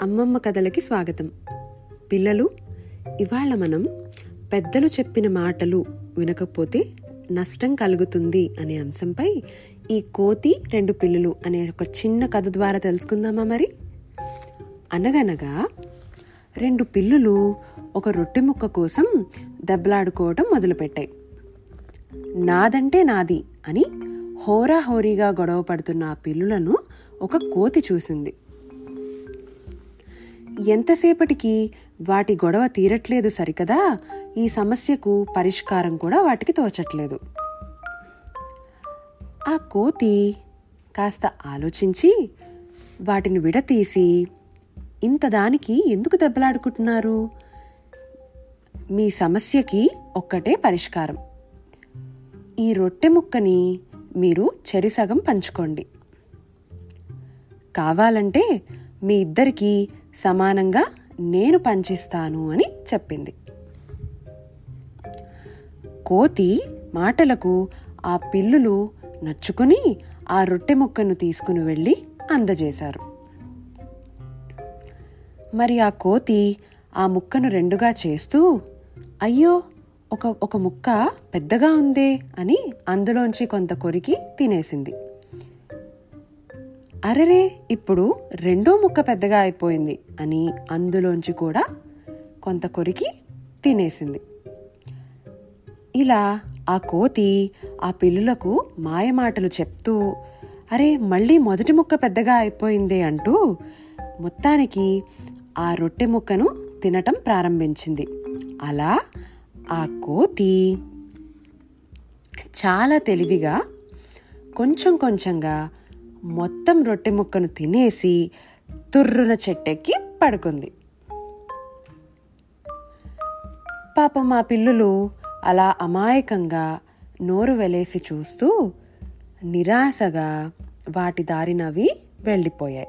అమ్మమ్మ కథలకి స్వాగతం. పిల్లలు ఇవాళ మనం పెద్దలు చెప్పిన మాటలు వినకపోతే నష్టం కలుగుతుంది అనే అంశంపై ఈ కోతి రెండు పిల్లలు అనే ఒక చిన్న కథ ద్వారా తెలుసుకుందామా మరి? అనగనగా రెండు పిల్లులు ఒక రొట్టె ముక్క కోసం దెబ్బలాడుకోవటం మొదలుపెట్టాయి. నాదంటే నాది అని హోరాహోరీగా గొడవ పడుతున్న ఆ పిల్లులను ఒక కోతి చూసింది. ఎంతసేపటికి వాటి గొడవ తీరట్లేదు సరికదా? ఈ సమస్యకు పరిష్కారం కూడా వాటికి తోచట్లేదు. ఆ కోతి కాస్త ఆలోచించి వాటిని విడతీసి ఇంత దానికి ఎందుకు దెబ్బలాడుకుంటున్నారు? మీ సమస్యకి ఒక్కటే పరిష్కారం. ఈ రొట్టె ముక్కని మీరు చెరిసగం పంచుకోండి. కావాలంటే మీ ఇద్దరికీ సమానంగా నేను పంచిస్తాను అని చెప్పింది. కోతి మాటలకు ఆ పిల్లులు నచ్చుకుని ఆ రొట్టె ముక్కను తీసుకుని వెళ్ళి అందజేశారు. మరి ఆ కోతి ఆ ముక్కను రెండుగా చేస్తూ అయ్యో ఒక ఒక ముక్క పెద్దగా ఉందే అని అందులోంచి కొంత కొరికి తినేసింది. అరరే ఇప్పుడు రెండో ముక్క పెద్దగా అయిపోయింది అని అందులోంచి కూడా కొంత కొరికి తినేసింది. ఇలా ఆ కోతి ఆ పిల్లులకు మాయమాటలు చెప్తూ అరే మళ్ళీ మొదటి ముక్క పెద్దగా అయిపోయిందే అంటూ మొత్తానికి ఆ రొట్టె ముక్కను తినటం ప్రారంభించింది. అలా ఆ కోతి చాలా తెలివిగా కొంచెం కొంచెంగా మొత్తం రొట్టె ముక్కను తినేసి తుర్రున చెట్టెక్కి పడుకుంది. పాపం మా పిల్లులు అలా అమాయకంగా నోరు వెలేసి చూస్తూ నిరాశగా వాటి దారినవి వెళ్ళిపోయాయి.